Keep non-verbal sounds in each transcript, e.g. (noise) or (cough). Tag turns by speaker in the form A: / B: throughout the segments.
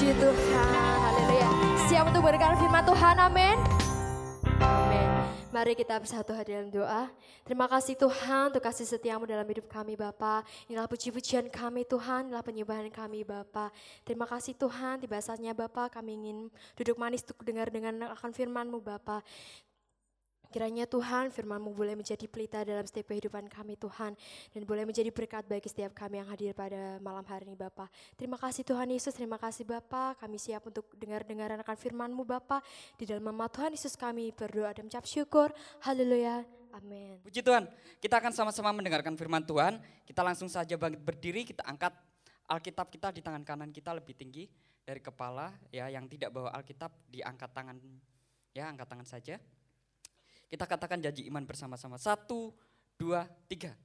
A: Puji Tuhan, haleluya. Siap untuk berikan firman Tuhan, amin. Amin. Mari kita bersatu hadir dalam doa. Terima kasih Tuhan untuk kasih setiamu dalam hidup kami Bapa. Inilah puji-pujian kami Tuhan, inilah penyembahan kami Bapa. Terima kasih Tuhan, tiba saatnya Bapa kami ingin duduk manis untuk dengar dengan akan firman-Mu Bapa. Kiranya Tuhan firman-Mu boleh menjadi pelita dalam setiap kehidupan kami Tuhan. Dan boleh menjadi berkat bagi setiap kami yang hadir pada malam hari ini Bapak. Terima kasih Tuhan Yesus, terima kasih Bapak. Kami siap untuk dengar-dengaran akan firman-Mu Bapak. Di dalam nama Tuhan Yesus kami berdoa dan mengucap syukur. Haleluya. Amin.
B: Puji Tuhan, kita akan sama-sama mendengarkan firman Tuhan. Kita langsung saja berdiri, kita angkat Alkitab kita di tangan kanan kita lebih tinggi dari kepala ya yang tidak bawa Alkitab diangkat tangan ya angkat tangan saja. Kita katakan janji iman bersama-sama. Satu, dua, tiga.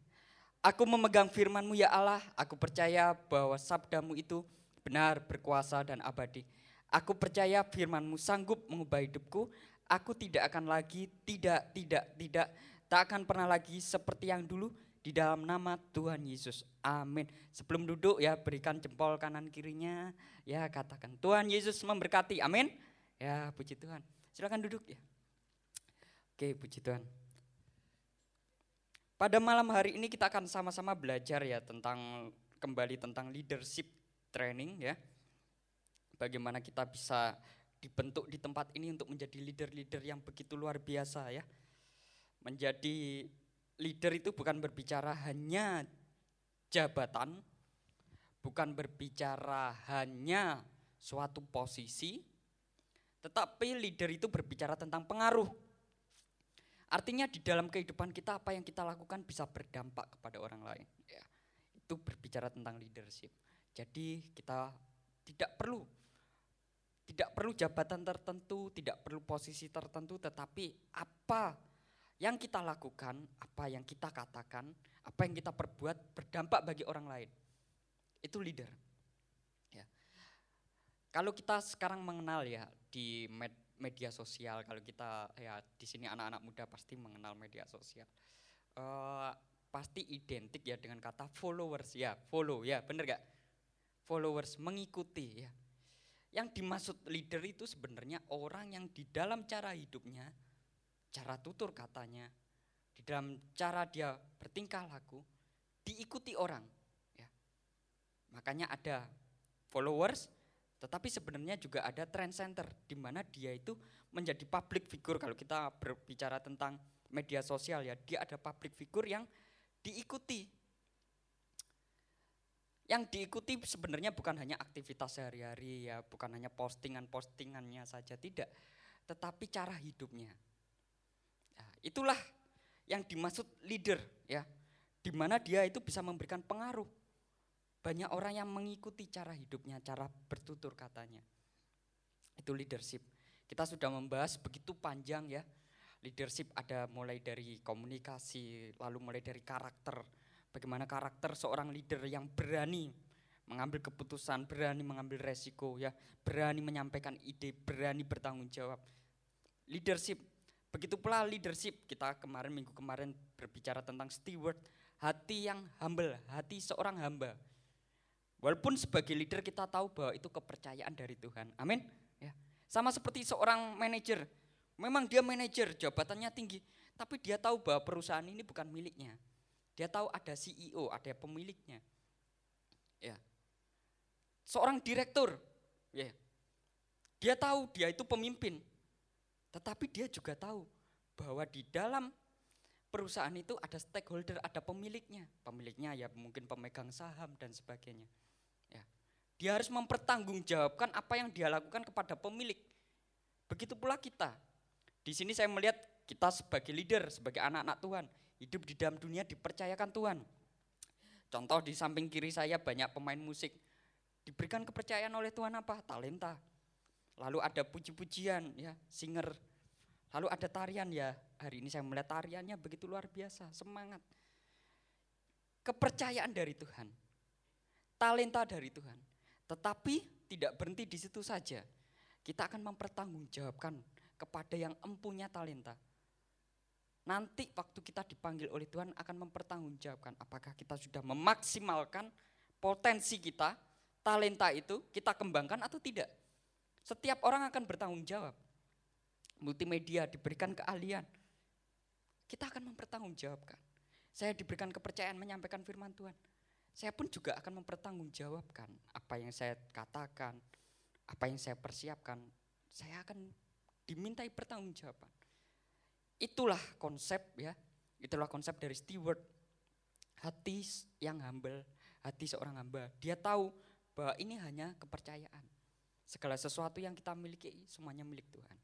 B: Aku memegang firmanmu ya Allah, aku percaya bahwa sabdamu itu benar, berkuasa dan abadi. Aku percaya firmanmu sanggup mengubah hidupku, aku tidak akan lagi, tidak, tidak, tidak, tak akan pernah lagi seperti yang dulu di dalam nama Tuhan Yesus. Amin. Sebelum duduk ya berikan jempol kanan kirinya, ya katakan Tuhan Yesus memberkati. Amin. Ya puji Tuhan. Silakan duduk ya. Oke, puji Tuhan. Pada malam hari ini kita akan sama-sama belajar ya tentang kembali tentang leadership training ya. Bagaimana kita bisa dibentuk di tempat ini untuk menjadi leader-leader yang begitu luar biasa ya. Menjadi leader itu bukan berbicara hanya jabatan, bukan berbicara hanya suatu posisi, tetapi leader itu berbicara tentang pengaruh Artinya di dalam kehidupan kita apa yang kita lakukan bisa berdampak kepada orang lain. Ya, itu berbicara tentang leadership. Jadi kita tidak perlu tidak perlu jabatan tertentu, tidak perlu posisi tertentu, tetapi apa yang kita lakukan, apa yang kita katakan, apa yang kita perbuat berdampak bagi orang lain. Itu leader. Ya. Kalau kita sekarang mengenal ya di med media sosial. Kalau kita ya di sini anak-anak muda pasti mengenal media sosial. Uh, pasti identik ya dengan kata followers. Ya follow. Ya bener gak followers mengikuti ya. Yang dimaksud leader itu sebenarnya orang yang di dalam cara hidupnya cara tutur katanya di dalam cara dia bertingkah laku diikuti orang ya. Makanya ada followers tetapi sebenarnya juga ada trend center di mana dia itu menjadi public figure kalau kita berbicara tentang media sosial ya, dia ada public figure yang diikuti. Yang diikuti sebenarnya bukan hanya aktivitas sehari-hari ya, bukan hanya postingan-postingannya saja tidak, tetapi cara hidupnya. Ya, itulah yang dimaksud leader ya, di mana dia itu bisa memberikan pengaruh banyak orang yang mengikuti cara hidupnya, cara bertutur katanya. Itu leadership. Kita sudah membahas begitu panjang ya. Leadership ada mulai dari komunikasi, lalu mulai dari karakter. Bagaimana karakter seorang leader yang berani mengambil keputusan, berani mengambil resiko ya, berani menyampaikan ide, berani bertanggung jawab. Leadership, begitu pula leadership. Kita kemarin minggu kemarin berbicara tentang steward, hati yang humble, hati seorang hamba Walaupun sebagai leader kita tahu bahwa itu kepercayaan dari Tuhan. Amin. Ya. Sama seperti seorang manajer. Memang dia manajer, jabatannya tinggi, tapi dia tahu bahwa perusahaan ini bukan miliknya. Dia tahu ada CEO, ada pemiliknya. Ya. Seorang direktur, ya. Dia tahu dia itu pemimpin. Tetapi dia juga tahu bahwa di dalam perusahaan itu ada stakeholder, ada pemiliknya. Pemiliknya ya mungkin pemegang saham dan sebagainya. Dia harus mempertanggungjawabkan apa yang dia lakukan kepada pemilik. Begitu pula kita. Di sini saya melihat kita sebagai leader, sebagai anak-anak Tuhan, hidup di dalam dunia dipercayakan Tuhan. Contoh di samping kiri saya banyak pemain musik. Diberikan kepercayaan oleh Tuhan apa? Talenta. Lalu ada puji-pujian, ya, singer. Lalu ada tarian ya. Hari ini saya melihat tariannya begitu luar biasa, semangat. Kepercayaan dari Tuhan. Talenta dari Tuhan. Tetapi tidak berhenti di situ saja. Kita akan mempertanggungjawabkan kepada yang empunya talenta. Nanti waktu kita dipanggil oleh Tuhan akan mempertanggungjawabkan apakah kita sudah memaksimalkan potensi kita, talenta itu kita kembangkan atau tidak. Setiap orang akan bertanggung jawab. Multimedia diberikan keahlian. Kita akan mempertanggungjawabkan. Saya diberikan kepercayaan menyampaikan firman Tuhan. Saya pun juga akan mempertanggungjawabkan apa yang saya katakan, apa yang saya persiapkan. Saya akan dimintai pertanggungjawaban. Itulah konsep ya, itulah konsep dari steward. Hati yang humble, hati seorang hamba. Dia tahu bahwa ini hanya kepercayaan. Segala sesuatu yang kita miliki semuanya milik Tuhan.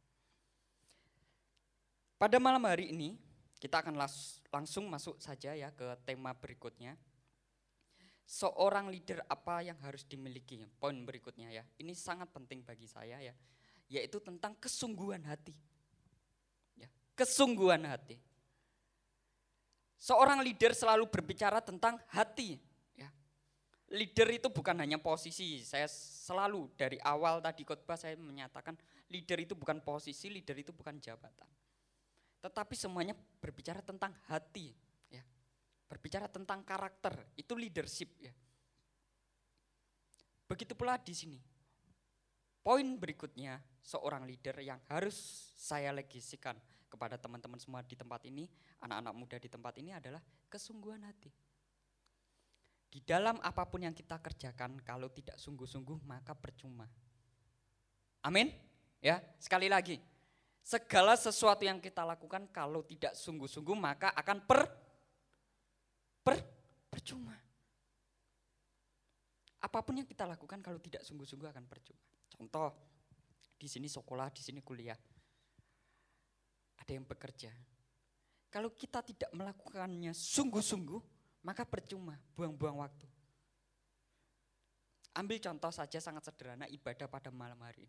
B: Pada malam hari ini kita akan langsung masuk saja ya ke tema berikutnya. Seorang leader apa yang harus dimiliki? Poin berikutnya ya. Ini sangat penting bagi saya ya, yaitu tentang kesungguhan hati. Ya, kesungguhan hati. Seorang leader selalu berbicara tentang hati. Ya. Leader itu bukan hanya posisi. Saya selalu dari awal tadi khotbah saya menyatakan leader itu bukan posisi, leader itu bukan jabatan tetapi semuanya berbicara tentang hati. Berbicara tentang karakter, itu leadership ya. Begitu pula di sini. Poin berikutnya, seorang leader yang harus saya legisikan kepada teman-teman semua di tempat ini, anak-anak muda di tempat ini adalah kesungguhan hati. Di dalam apa pun yang kita kerjakan, kalau tidak sungguh-sungguh maka percuma. Amin. Ya, sekali lagi, Segala sesuatu yang kita lakukan kalau tidak sungguh-sungguh maka akan per, per percuma. Apa pun yang kita lakukan kalau tidak sungguh-sungguh akan percuma. Contoh, di sini sekolah, di sini kuliah. Ada yang bekerja. Kalau kita tidak melakukannya sungguh-sungguh, maka percuma, buang-buang waktu. Ambil contoh saja sangat sederhana ibadah pada malam hari.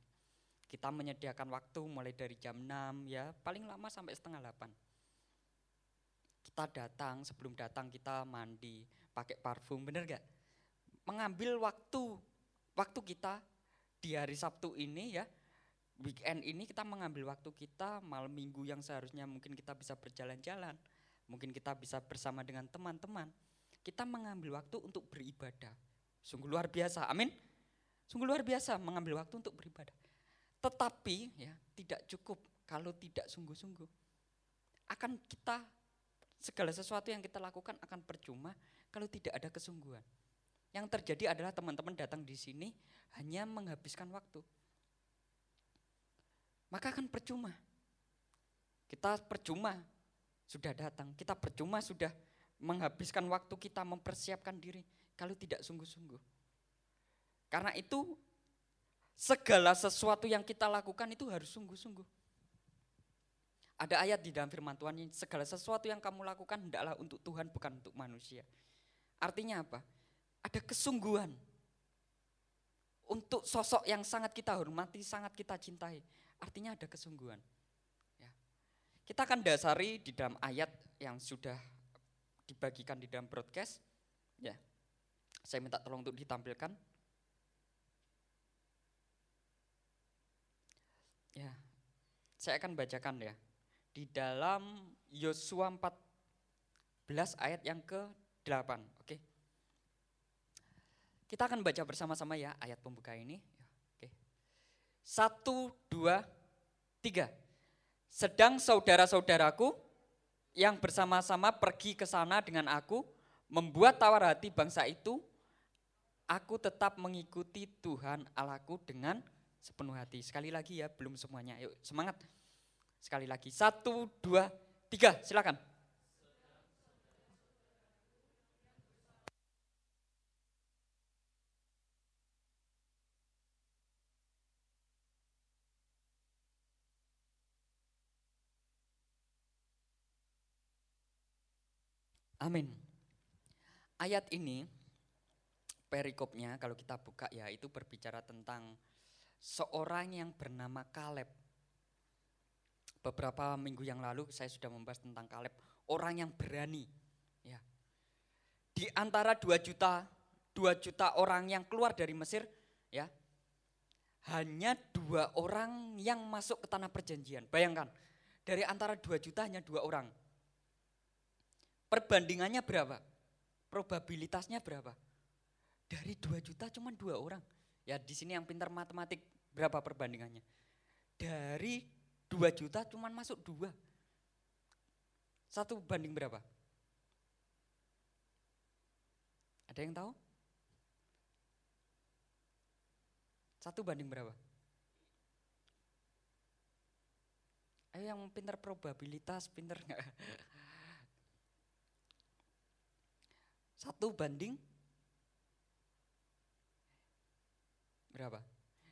B: Kita menyediakan waktu mulai dari jam 6 ya, paling lama sampai setengah 8. Kita datang, sebelum datang kita mandi, pakai parfum, bener gak? Mengambil waktu, waktu kita di hari Sabtu ini ya, weekend ini kita mengambil waktu kita malam minggu yang seharusnya mungkin kita bisa berjalan-jalan, mungkin kita bisa bersama dengan teman-teman. Kita mengambil waktu untuk beribadah. Sungguh luar biasa, amin. Sungguh luar biasa mengambil waktu untuk beribadah. Tetapi ya tidak cukup kalau tidak sungguh-sungguh. Akan kita segala sesuatu yang kita lakukan akan percuma kalau tidak ada kesungguhan. Yang terjadi adalah teman-teman datang di sini hanya menghabiskan waktu. Maka akan percuma. Kita percuma sudah datang, kita percuma sudah menghabiskan waktu kita mempersiapkan diri kalau tidak sungguh-sungguh. Karena itu Segala sesuatu yang kita lakukan itu harus sungguh-sungguh. Ada ayat di dalam firman Tuhan ini, segala sesuatu yang kamu lakukan hendaklah untuk Tuhan bukan untuk manusia. Artinya apa? Ada kesungguhan. Untuk sosok yang sangat kita hormati, sangat kita cintai. Artinya ada kesungguhan. Ya. Kita akan dasari di dalam ayat yang sudah dibagikan di dalam broadcast. Ya. Saya minta tolong untuk ditampilkan. Ya, saya akan bacakan ya. Di dalam Yosua 14 ayat yang ke-8, oke. Kita akan baca bersama-sama ya ayat pembuka ini. Oke. Satu, dua, tiga. Sedang saudara-saudaraku yang bersama-sama pergi ke sana dengan aku, membuat tawar hati bangsa itu, aku tetap mengikuti Tuhan Allahku dengan sepenuh hati. Sekali lagi ya, belum semuanya. Yuk semangat. Sekali lagi. Satu, dua, tiga. Silakan. Amin. Ayat ini perikopnya kalau kita buka ya itu berbicara tentang seorang yang bernama Kaleb. Beberapa minggu yang lalu saya sudah membahas tentang Kaleb, orang yang berani. Ya. Di antara dua juta, dua juta orang yang keluar dari Mesir, ya, hanya dua orang yang masuk ke tanah perjanjian. Bayangkan, dari antara dua juta hanya dua orang. Perbandingannya berapa? Probabilitasnya berapa? Dari 2 juta cuma dua orang. Ya di sini yang pintar matematik berapa perbandingannya? Dari 2 juta cuma masuk dua. Satu banding berapa? Ada yang tahu? Satu banding berapa? Ayo yang pintar probabilitas, pintar nggak? Satu banding berapa?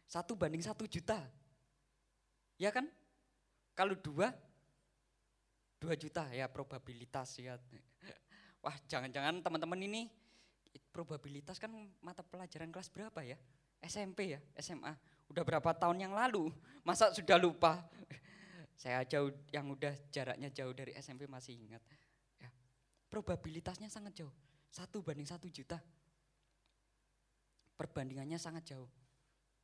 B: Satu banding satu juta. Ya kan? Kalau dua, dua juta ya probabilitas ya. (laughs) Wah jangan-jangan teman-teman ini probabilitas kan mata pelajaran kelas berapa ya? SMP ya, SMA. Udah berapa tahun yang lalu? (laughs) Masa sudah lupa? (laughs) Saya jauh yang udah jaraknya jauh dari SMP masih ingat. Ya. Probabilitasnya sangat jauh. Satu banding satu juta. Perbandingannya sangat jauh.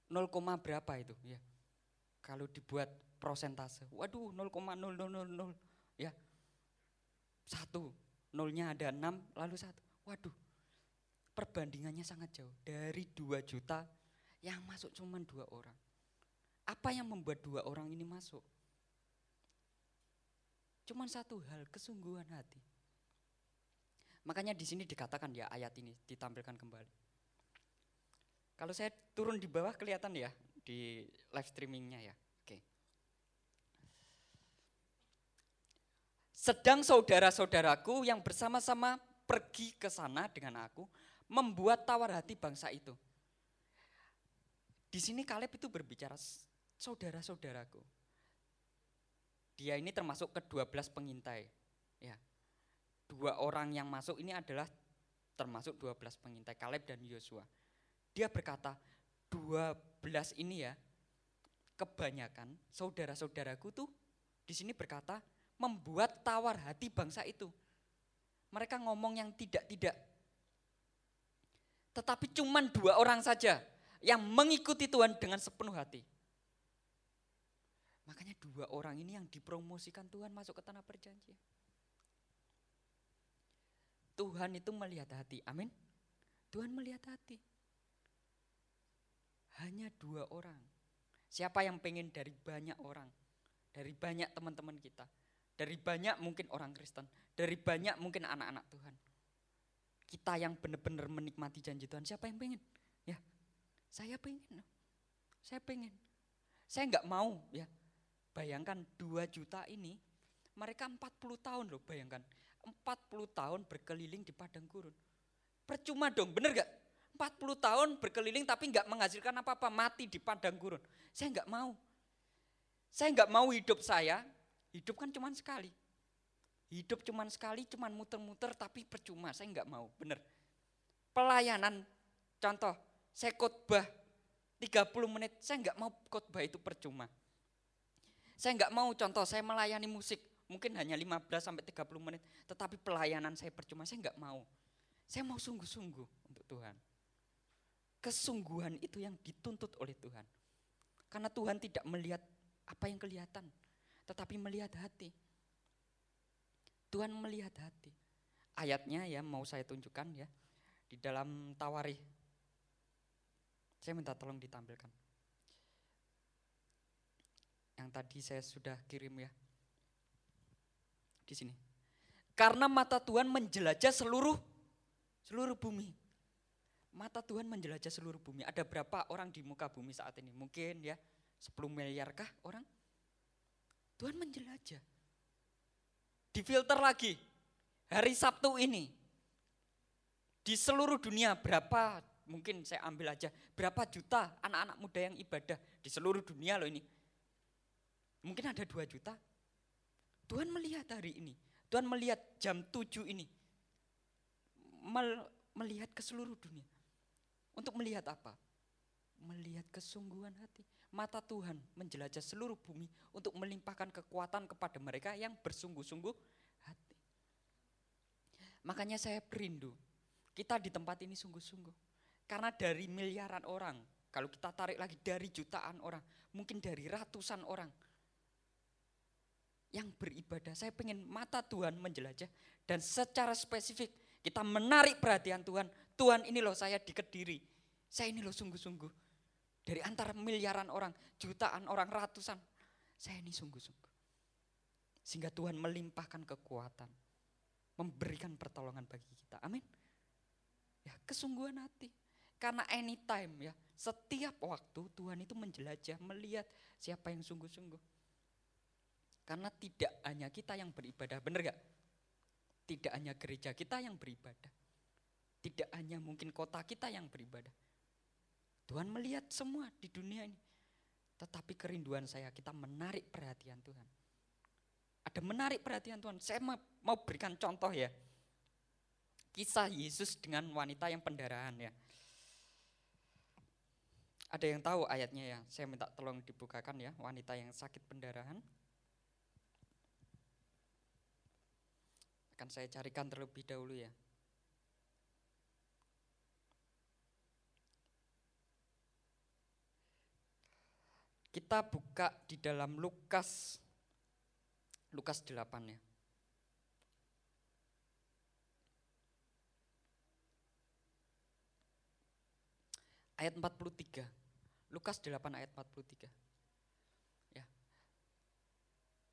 B: 0, berapa itu ya. Kalau dibuat prosentase, waduh 0,0000 ya. Satu, nolnya ada 6 lalu satu. Waduh, perbandingannya sangat jauh. Dari 2 juta yang masuk cuma dua orang. Apa yang membuat dua orang ini masuk? Cuma satu hal, kesungguhan hati. Makanya di sini dikatakan ya ayat ini ditampilkan kembali. Kalau saya turun di bawah kelihatan ya di live streamingnya ya. Oke. Sedang saudara-saudaraku yang bersama-sama pergi ke sana dengan aku membuat tawar hati bangsa itu. Di sini Kaleb itu berbicara saudara-saudaraku. Dia ini termasuk ke-12 pengintai. Ya. Dua orang yang masuk ini adalah termasuk 12 pengintai Kaleb dan Yosua. Dia berkata, 12 ini ya kebanyakan saudara-saudaraku tuh di sini berkata membuat tawar hati bangsa itu. Mereka ngomong yang tidak-tidak. Tetapi cuman dua orang saja yang mengikuti Tuhan dengan sepenuh hati. Makanya dua orang ini yang dipromosikan Tuhan masuk ke tanah perjanjian. Tuhan itu melihat hati, amin. Tuhan melihat hati. Hanya dua orang. Siapa yang pengen dari banyak orang? Dari banyak teman-teman kita. Dari banyak mungkin orang Kristen. Dari banyak mungkin anak-anak Tuhan. Kita yang benar-benar menikmati janji Tuhan. Siapa yang pengen? Ya, saya pengen. Saya pengen. Saya nggak mau ya. Bayangkan 2 juta ini, mereka 40 tahun loh bayangkan. 40 tahun berkeliling di padang gurun. Percuma dong, bener gak? 40 tahun berkeliling tapi nggak menghasilkan apa-apa, mati di padang gurun. Saya nggak mau. Saya nggak mau hidup saya, hidup kan cuma sekali. Hidup cuma sekali, cuma muter-muter tapi percuma, saya nggak mau, bener. Pelayanan, contoh, saya khotbah 30 menit, saya nggak mau khotbah itu percuma. Saya nggak mau contoh, saya melayani musik, mungkin hanya 15 sampai 30 menit, tetapi pelayanan saya percuma, saya nggak mau. Saya mau sungguh-sungguh untuk Tuhan. Kesungguhan itu yang dituntut oleh Tuhan. Karena Tuhan tidak melihat apa yang kelihatan, tetapi melihat hati. Tuhan melihat hati. Ayatnya ya mau saya tunjukkan ya di dalam Tawarih. Saya minta tolong ditampilkan. Yang tadi saya sudah kirim ya. Di sini. Karena mata Tuhan menjelajah seluruh seluruh bumi. Mata Tuhan menjelajah seluruh bumi. Ada berapa orang di muka bumi saat ini? Mungkin ya 10 miliarkah orang? Tuhan menjelajah. Difilter lagi. Hari Sabtu ini. Di seluruh dunia berapa, mungkin saya ambil aja, berapa juta anak-anak muda yang ibadah di seluruh dunia loh ini. Mungkin ada 2 juta. Tuhan melihat hari ini. Tuhan melihat jam 7 ini. Melihat ke seluruh dunia. Untuk melihat apa? Melihat kesungguhan hati. Mata Tuhan menjelajah seluruh bumi untuk melimpahkan kekuatan kepada mereka yang bersungguh-sungguh hati. Makanya saya berindu kita di tempat ini sungguh-sungguh. Karena dari miliaran orang, kalau kita tarik lagi dari jutaan orang, mungkin dari ratusan orang yang beribadah. Saya pengen mata Tuhan menjelajah dan secara spesifik kita menarik perhatian Tuhan. Tuhan ini loh saya di Kediri. Saya ini loh sungguh-sungguh. Dari antara miliaran orang, jutaan orang, ratusan. Saya ini sungguh-sungguh. Sehingga Tuhan melimpahkan kekuatan. Memberikan pertolongan bagi kita. Amin. Ya, kesungguhan hati. Karena anytime ya, setiap waktu Tuhan itu menjelajah, melihat siapa yang sungguh-sungguh. Karena tidak hanya kita yang beribadah, benar gak? Tidak hanya gereja kita yang beribadah. Tidak hanya mungkin kota kita yang beribadah. Tuhan melihat semua di dunia ini. Tetapi kerinduan saya kita menarik perhatian Tuhan. Ada menarik perhatian Tuhan. Saya mau berikan contoh ya. Kisah Yesus dengan wanita yang pendarahan ya. Ada yang tahu ayatnya ya? Saya minta tolong dibukakan ya, wanita yang sakit pendarahan. Akan saya carikan terlebih dahulu ya. Kita buka di dalam Lukas Lukas 8 ya. Ayat 43. Lukas 8 ayat 43. Ya.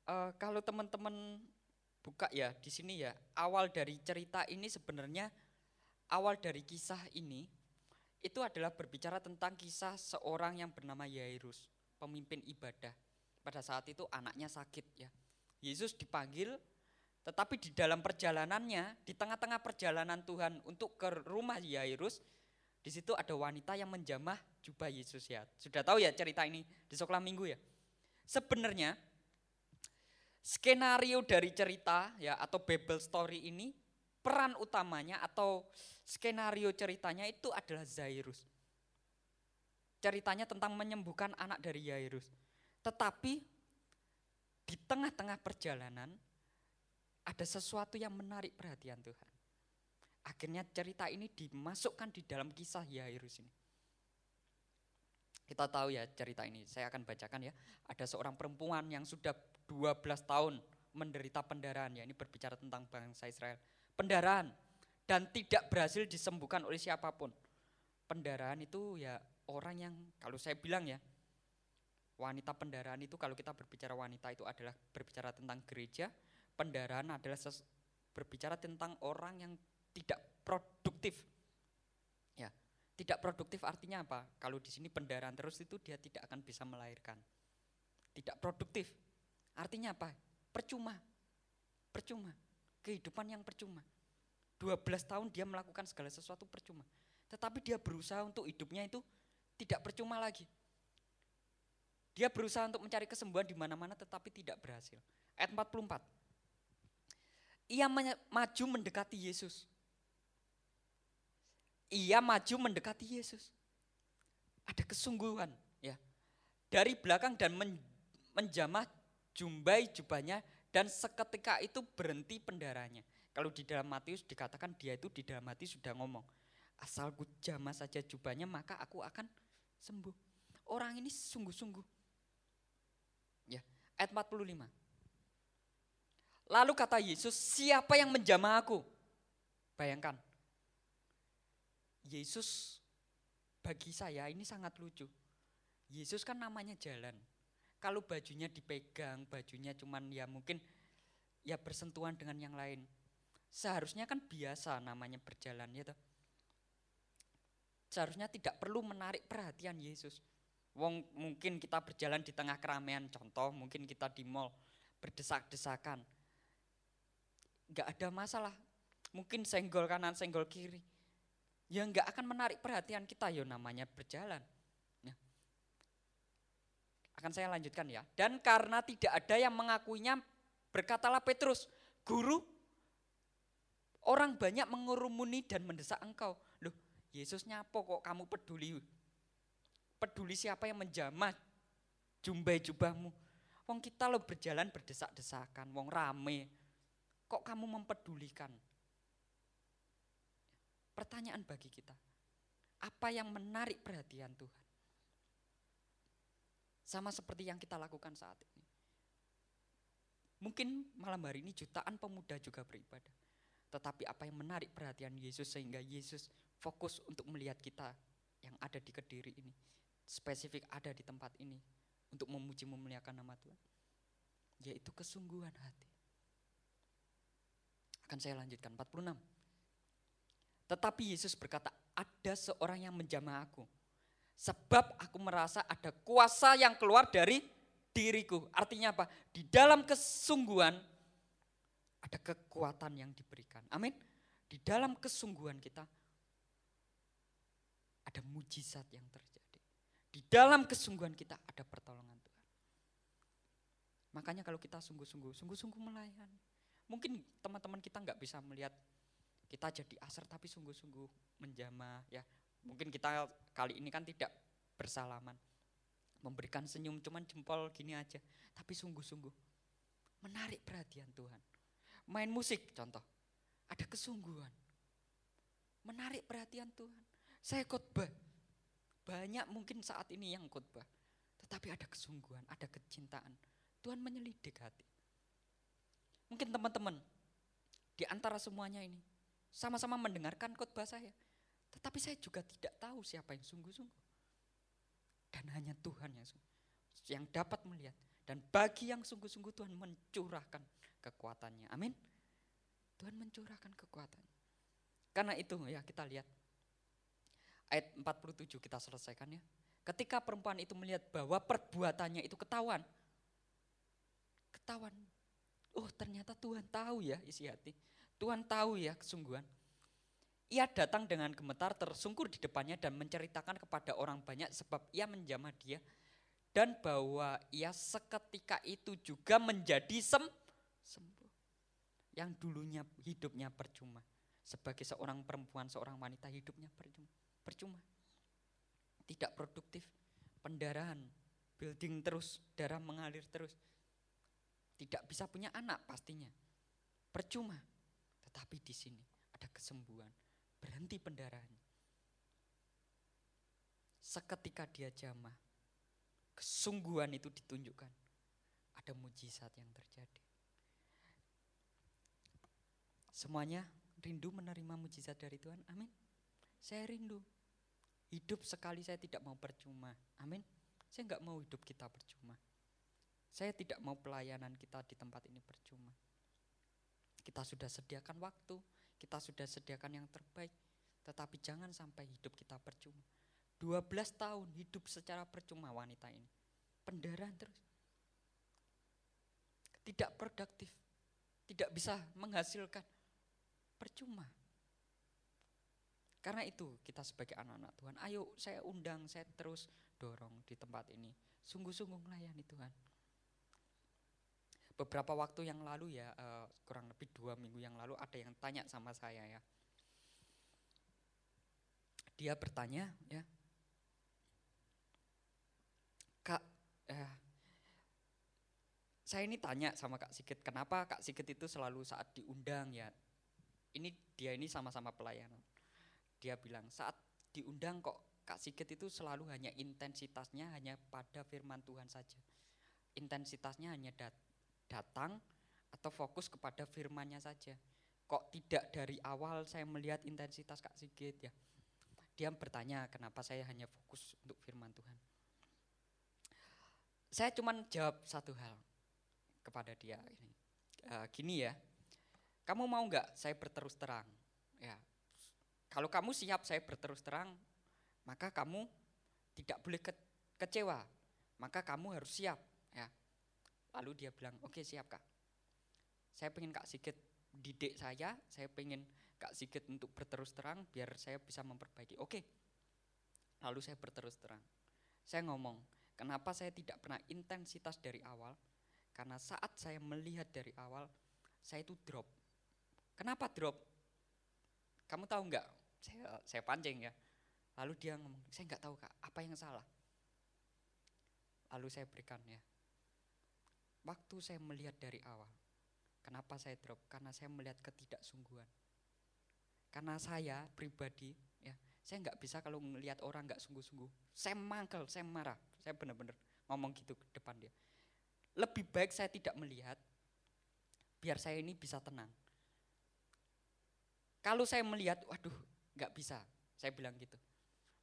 B: Uh, kalau teman-teman buka ya di sini ya, awal dari cerita ini sebenarnya awal dari kisah ini itu adalah berbicara tentang kisah seorang yang bernama Yairus pemimpin ibadah. Pada saat itu anaknya sakit ya. Yesus dipanggil tetapi di dalam perjalanannya, di tengah-tengah perjalanan Tuhan untuk ke rumah Yairus, di situ ada wanita yang menjamah jubah Yesus ya. Sudah tahu ya cerita ini di sekolah minggu ya. Sebenarnya skenario dari cerita ya atau Bible story ini peran utamanya atau skenario ceritanya itu adalah Zairus ceritanya tentang menyembuhkan anak dari Yairus. Tetapi di tengah-tengah perjalanan ada sesuatu yang menarik perhatian Tuhan. Akhirnya cerita ini dimasukkan di dalam kisah Yairus ini. Kita tahu ya cerita ini, saya akan bacakan ya. Ada seorang perempuan yang sudah 12 tahun menderita pendarahan ya. Ini berbicara tentang bangsa Israel. Pendarahan dan tidak berhasil disembuhkan oleh siapa pun. Pendarahan itu ya orang yang kalau saya bilang ya wanita pendarahan itu kalau kita berbicara wanita itu adalah berbicara tentang gereja, pendarahan adalah ses, berbicara tentang orang yang tidak produktif. Ya, tidak produktif artinya apa? Kalau di sini pendarahan terus itu dia tidak akan bisa melahirkan. Tidak produktif. Artinya apa? Percuma. Percuma. Kehidupan yang percuma. 12 tahun dia melakukan segala sesuatu percuma. Tetapi dia berusaha untuk hidupnya itu tidak percuma lagi. Dia berusaha untuk mencari kesembuhan di mana-mana tetapi tidak berhasil. Ayat 44. Ia maju mendekati Yesus. Ia maju mendekati Yesus. Ada kesungguhan ya. Dari belakang dan menjamah jumbai jubahnya dan seketika itu berhenti pendaranya. Kalau di dalam Matius dikatakan dia itu di dalam hati sudah ngomong, asal ku jamah saja jubahnya maka aku akan sembuh. Orang ini sungguh-sungguh. Ya, ayat 45. Lalu kata Yesus, siapa yang menjamah aku? Bayangkan. Yesus bagi saya ini sangat lucu. Yesus kan namanya jalan. Kalau bajunya dipegang, bajunya cuman ya mungkin ya bersentuhan dengan yang lain. Seharusnya kan biasa namanya berjalan ya toh seharusnya tidak perlu menarik perhatian Yesus. Wong mungkin kita berjalan di tengah keramaian, contoh mungkin kita di mall berdesak-desakan. Enggak ada masalah. Mungkin senggol kanan, senggol kiri. Ya enggak akan menarik perhatian kita, ya namanya berjalan. Ya. Akan saya lanjutkan ya. Dan karena tidak ada yang mengakuinya, berkatalah Petrus, guru, orang banyak mengurumuni dan mendesak engkau. Yesus nyapo kok kamu peduli. Peduli siapa yang menjamah jumbai jubahmu. Wong kita lo berjalan berdesak-desakan, wong rame. Kok kamu mempedulikan? Pertanyaan bagi kita. Apa yang menarik perhatian Tuhan? Sama seperti yang kita lakukan saat ini. Mungkin malam hari ini jutaan pemuda juga beribadah. Tetapi apa yang menarik perhatian Yesus sehingga Yesus fokus untuk melihat kita yang ada di Kediri ini, spesifik ada di tempat ini untuk memuji memuliakan nama Tuhan, yaitu kesungguhan hati. Akan saya lanjutkan 46. Tetapi Yesus berkata, ada seorang yang menjamah aku. Sebab aku merasa ada kuasa yang keluar dari diriku. Artinya apa? Di dalam kesungguhan ada kekuatan yang diberikan. Amin. Di dalam kesungguhan kita ada mujizat yang terjadi. Di dalam kesungguhan kita ada pertolongan Tuhan. Makanya kalau kita sungguh-sungguh, sungguh-sungguh melayani. Mungkin teman-teman kita nggak bisa melihat kita jadi asar tapi sungguh-sungguh menjamah ya. Mungkin kita kali ini kan tidak bersalaman. Memberikan senyum cuman jempol gini aja. Tapi sungguh-sungguh menarik perhatian Tuhan. Main musik contoh. Ada kesungguhan. Menarik perhatian Tuhan. Saya khotbah. Banyak mungkin saat ini yang khotbah. Tetapi ada kesungguhan, ada kecintaan. Tuhan menyelidik hati. Mungkin teman-teman di antara semuanya ini sama-sama mendengarkan khotbah saya. Tetapi saya juga tidak tahu siapa yang sungguh-sungguh. Dan hanya Tuhan yang yang dapat melihat. Dan bagi yang sungguh-sungguh Tuhan mencurahkan kekuatannya. Amin. Tuhan mencurahkan kekuatannya. Karena itu ya kita lihat ayat 47 kita selesaikan ya. Ketika perempuan itu melihat bahwa perbuatannya itu ketahuan. Ketahuan. Oh ternyata Tuhan tahu ya isi hati. Tuhan tahu ya kesungguhan. Ia datang dengan gemetar tersungkur di depannya dan menceritakan kepada orang banyak sebab ia menjamah dia. Dan bahwa ia seketika itu juga menjadi sem sembuh. Yang dulunya hidupnya percuma. Sebagai seorang perempuan, seorang wanita hidupnya percuma percuma. Tidak produktif, pendarahan, building terus, darah mengalir terus. Tidak bisa punya anak pastinya. Percuma. Tetapi di sini ada kesembuhan, berhenti pendarahan. Seketika dia jamah, kesungguhan itu ditunjukkan. Ada mujizat yang terjadi. Semuanya rindu menerima mujizat dari Tuhan. Amin. Saya rindu. Hidup sekali saya tidak mau percuma. Amin. Saya nggak mau hidup kita percuma. Saya tidak mau pelayanan kita di tempat ini percuma. Kita sudah sediakan waktu, kita sudah sediakan yang terbaik, tetapi jangan sampai hidup kita percuma. 12 tahun hidup secara percuma wanita ini. Pendarahan terus. Tidak produktif, tidak bisa menghasilkan. Percuma. Karena itu kita sebagai anak-anak Tuhan, ayo saya undang, saya terus dorong di tempat ini. Sungguh-sungguh melayani Tuhan. Beberapa waktu yang lalu ya, uh, kurang lebih dua minggu yang lalu ada yang tanya sama saya ya. Dia bertanya ya, Kak, eh, saya ini tanya sama Kak Sigit, kenapa Kak Sigit itu selalu saat diundang ya, ini dia ini sama-sama pelayanan dia bilang saat diundang kok Kak Sigit itu selalu hanya intensitasnya hanya pada firman Tuhan saja. Intensitasnya hanya dat datang atau fokus kepada firmannya saja. Kok tidak dari awal saya melihat intensitas Kak Sigit ya. Dia bertanya kenapa saya hanya fokus untuk firman Tuhan. Saya cuma jawab satu hal kepada dia ini. E, gini ya, kamu mau nggak saya berterus terang? Ya, kalau kamu siap saya berterus terang, maka kamu tidak boleh ke kecewa. Maka kamu harus siap. Ya. Lalu dia bilang, oke okay, siap kak. Saya pengen kak Sigit didik saya, saya pengen kak Sigit untuk berterus terang biar saya bisa memperbaiki. Oke. Okay. Lalu saya berterus terang. Saya ngomong, kenapa saya tidak pernah intensitas dari awal? Karena saat saya melihat dari awal, saya itu drop. Kenapa drop? Kamu tahu nggak saya saya pancing ya. Lalu dia ngomong saya nggak tahu kak apa yang salah? Lalu saya berikan ya. Waktu saya melihat dari awal kenapa saya drop? Karena saya melihat ketidaksungguhan. Karena saya pribadi ya saya nggak bisa kalau melihat orang nggak sungguh-sungguh. Saya mangkel saya marah. Saya benar-benar ngomong gitu ke depan dia. Lebih baik saya tidak melihat biar saya ini bisa tenang. Kalau saya melihat waduh nggak bisa. Saya bilang gitu.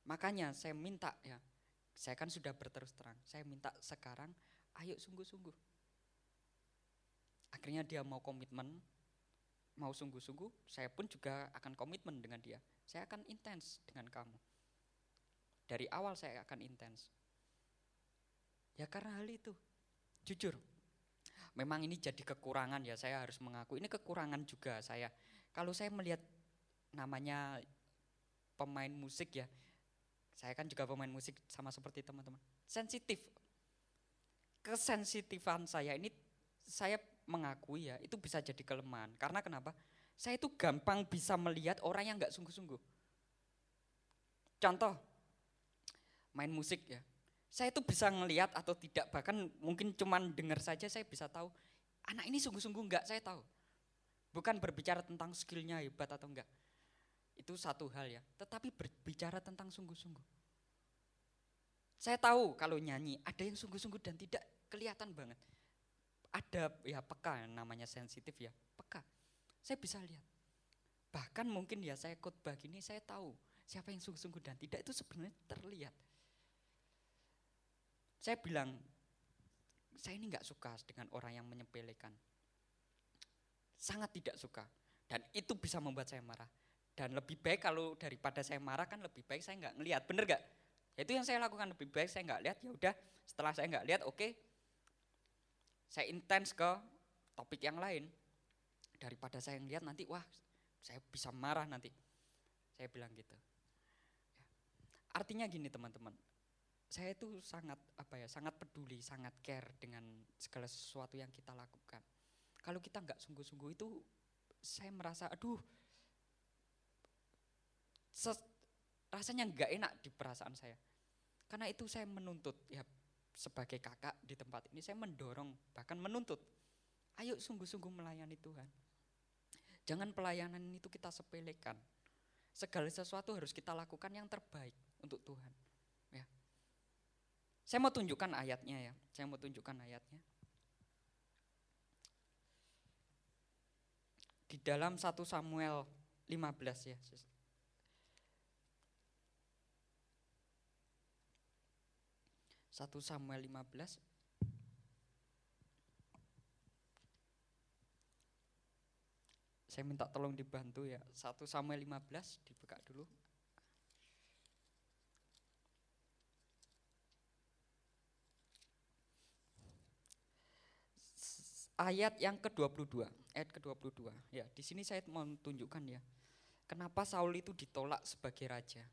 B: Makanya saya minta ya, saya kan sudah berterus terang. Saya minta sekarang, ayo sungguh-sungguh. Akhirnya dia mau komitmen, mau sungguh-sungguh, saya pun juga akan komitmen dengan dia. Saya akan intens dengan kamu. Dari awal saya akan intens. Ya karena hal itu, jujur, memang ini jadi kekurangan ya, saya harus mengaku. Ini kekurangan juga saya. Kalau saya melihat namanya pemain musik ya, saya kan juga pemain musik sama seperti teman-teman. Sensitif. Kesensitifan saya ini saya mengakui ya, itu bisa jadi kelemahan. Karena kenapa? Saya itu gampang bisa melihat orang yang nggak sungguh-sungguh. Contoh, main musik ya. Saya itu bisa ngelihat atau tidak, bahkan mungkin cuman dengar saja saya bisa tahu, anak ini sungguh-sungguh enggak, saya tahu. Bukan berbicara tentang skillnya hebat atau enggak. Itu satu hal ya, tetapi berbicara tentang sungguh-sungguh. Saya tahu kalau nyanyi, ada yang sungguh-sungguh dan tidak kelihatan banget. Ada ya peka namanya sensitif ya, peka. Saya bisa lihat. Bahkan mungkin ya saya khotbah gini saya tahu siapa yang sungguh-sungguh dan tidak itu sebenarnya terlihat. Saya bilang, saya ini nggak suka dengan orang yang menyepelekan. Sangat tidak suka. Dan itu bisa membuat saya marah. Dan lebih baik kalau daripada saya marah kan lebih baik saya nggak ngelihat, bener gak? Itu yang saya lakukan lebih baik saya nggak lihat ya udah. Setelah saya nggak lihat, oke, okay, saya intens ke topik yang lain. Daripada saya ngelihat nanti, wah, saya bisa marah nanti. Saya bilang gitu. Artinya gini teman-teman, saya itu sangat apa ya sangat peduli sangat care dengan segala sesuatu yang kita lakukan kalau kita nggak sungguh-sungguh itu saya merasa aduh rasanya nggak enak di perasaan saya karena itu saya menuntut ya sebagai kakak di tempat ini saya mendorong bahkan menuntut ayo sungguh-sungguh melayani Tuhan jangan pelayanan itu kita sepelekan segala sesuatu harus kita lakukan yang terbaik untuk Tuhan ya saya mau tunjukkan ayatnya ya. Saya mau tunjukkan ayatnya. Di dalam 1 Samuel 15 ya. 1 Samuel 15 Saya minta tolong dibantu ya. 1 Samuel 15 dibuka dulu. ayat yang ke-22, ayat ke-22. Ya, di sini saya mau tunjukkan ya. Kenapa Saul itu ditolak sebagai raja?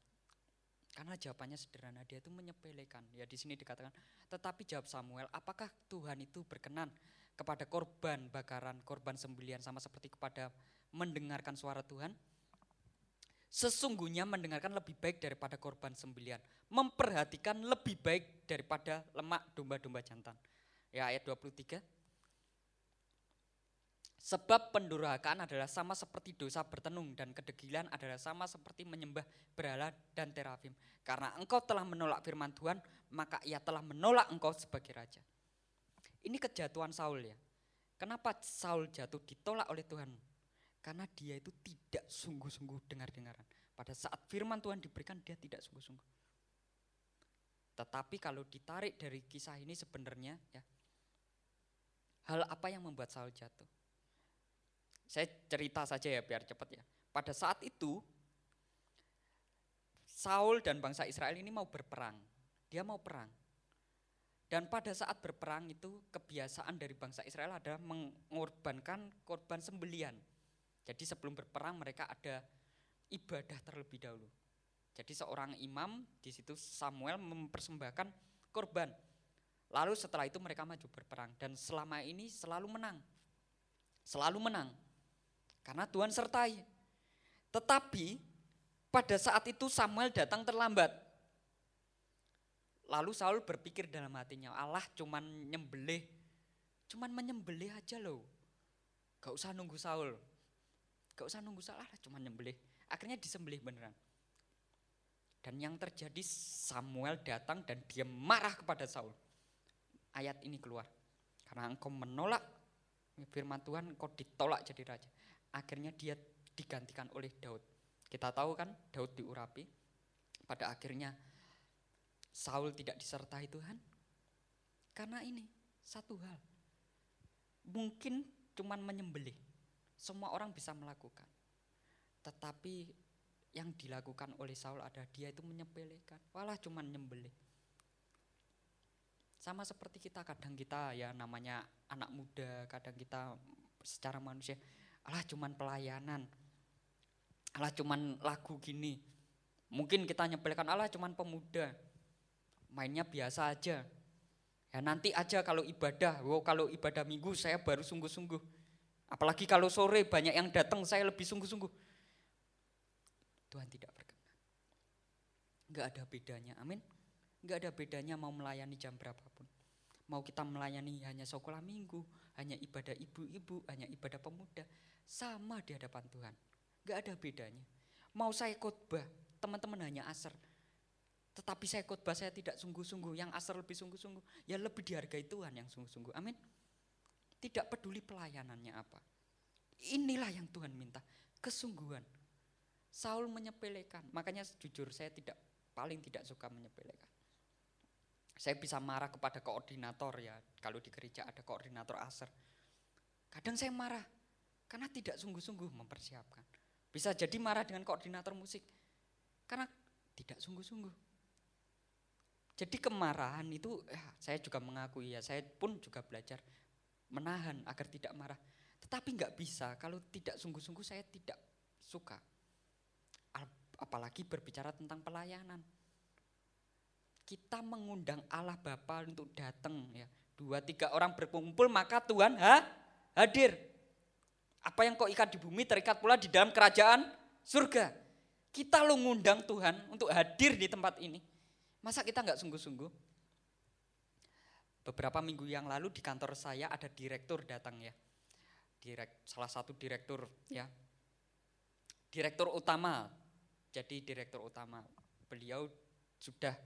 B: Karena jawabannya sederhana, dia itu menyepelekan. Ya di sini dikatakan, tetapi jawab Samuel, apakah Tuhan itu berkenan kepada korban bakaran, korban sembelian sama seperti kepada mendengarkan suara Tuhan? Sesungguhnya mendengarkan lebih baik daripada korban sembelian, memperhatikan lebih baik daripada lemak domba-domba jantan. Ya ayat 23, Sebab pendurhakaan adalah sama seperti dosa bertenung dan kedegilan adalah sama seperti menyembah berhala dan terafim. Karena engkau telah menolak firman Tuhan, maka ia telah menolak engkau sebagai raja. Ini kejatuhan Saul ya. Kenapa Saul jatuh ditolak oleh Tuhan? Karena dia itu tidak sungguh-sungguh dengar-dengaran. Pada saat firman Tuhan diberikan dia tidak sungguh-sungguh. Tetapi kalau ditarik dari kisah ini sebenarnya ya, hal apa yang membuat Saul jatuh? Saya cerita saja ya biar cepat ya. Pada saat itu Saul dan bangsa Israel ini mau berperang. Dia mau perang. Dan pada saat berperang itu kebiasaan dari bangsa Israel adalah mengorbankan korban sembelian. Jadi sebelum berperang mereka ada ibadah terlebih dahulu. Jadi seorang imam di situ Samuel mempersembahkan korban. Lalu setelah itu mereka maju berperang dan selama ini selalu menang. Selalu menang. Karena Tuhan sertai. Tetapi pada saat itu Samuel datang terlambat. Lalu Saul berpikir dalam hatinya, Allah cuman nyembelih, cuman menyembelih aja loh. Gak usah nunggu Saul. Gak usah nunggu Saul, Allah cuman nyembelih. Akhirnya disembelih beneran. Dan yang terjadi Samuel datang dan dia marah kepada Saul. Ayat ini keluar. Karena engkau menolak firman Tuhan, engkau ditolak jadi raja akhirnya dia digantikan oleh Daud. Kita tahu kan Daud diurapi, pada akhirnya Saul tidak disertai Tuhan. Karena ini satu hal. Mungkin cuman menyembelih. Semua orang bisa melakukan. Tetapi yang dilakukan oleh Saul ada dia itu menyepelekan. Walah cuman nyembelih. Sama seperti kita kadang kita ya namanya anak muda, kadang kita secara manusia, alah cuman pelayanan, alah cuman lagu gini. Mungkin kita nyepelekan alah cuman pemuda, mainnya biasa aja. Ya nanti aja kalau ibadah, wow kalau ibadah minggu saya baru sungguh-sungguh. Apalagi kalau sore banyak yang datang saya lebih sungguh-sungguh. Tuhan tidak berkenan. Enggak ada bedanya, amin. Enggak ada bedanya mau melayani jam berapapun. Mau kita melayani hanya sekolah minggu, hanya ibadah ibu-ibu, hanya ibadah pemuda. Sama di hadapan Tuhan. Enggak ada bedanya. Mau saya khotbah, teman-teman hanya asar. Tetapi saya khotbah saya tidak sungguh-sungguh, yang asar lebih sungguh-sungguh. Ya lebih dihargai Tuhan yang sungguh-sungguh, amin. Tidak peduli pelayanannya apa. Inilah yang Tuhan minta, kesungguhan. Saul menyepelekan, makanya jujur saya tidak paling tidak suka menyepelekan. Saya bisa marah kepada koordinator ya, kalau di gereja ada koordinator aser. Kadang saya marah karena tidak sungguh-sungguh mempersiapkan. Bisa jadi marah dengan koordinator musik karena tidak sungguh-sungguh. Jadi kemarahan itu ya, saya juga mengakui ya, saya pun juga belajar menahan agar tidak marah. Tetapi nggak bisa kalau tidak sungguh-sungguh saya tidak suka. Apalagi berbicara tentang pelayanan. Kita mengundang Allah Bapa untuk datang ya. Dua tiga orang berkumpul maka Tuhan ha, hadir. Apa yang kau ikat di bumi terikat pula di dalam kerajaan surga. Kita lo ngundang Tuhan untuk hadir di tempat ini. Masa kita nggak sungguh-sungguh? Beberapa minggu yang lalu di kantor saya ada direktur datang ya. Direk, salah satu direktur ya. Direktur utama. Jadi direktur utama. Beliau sudah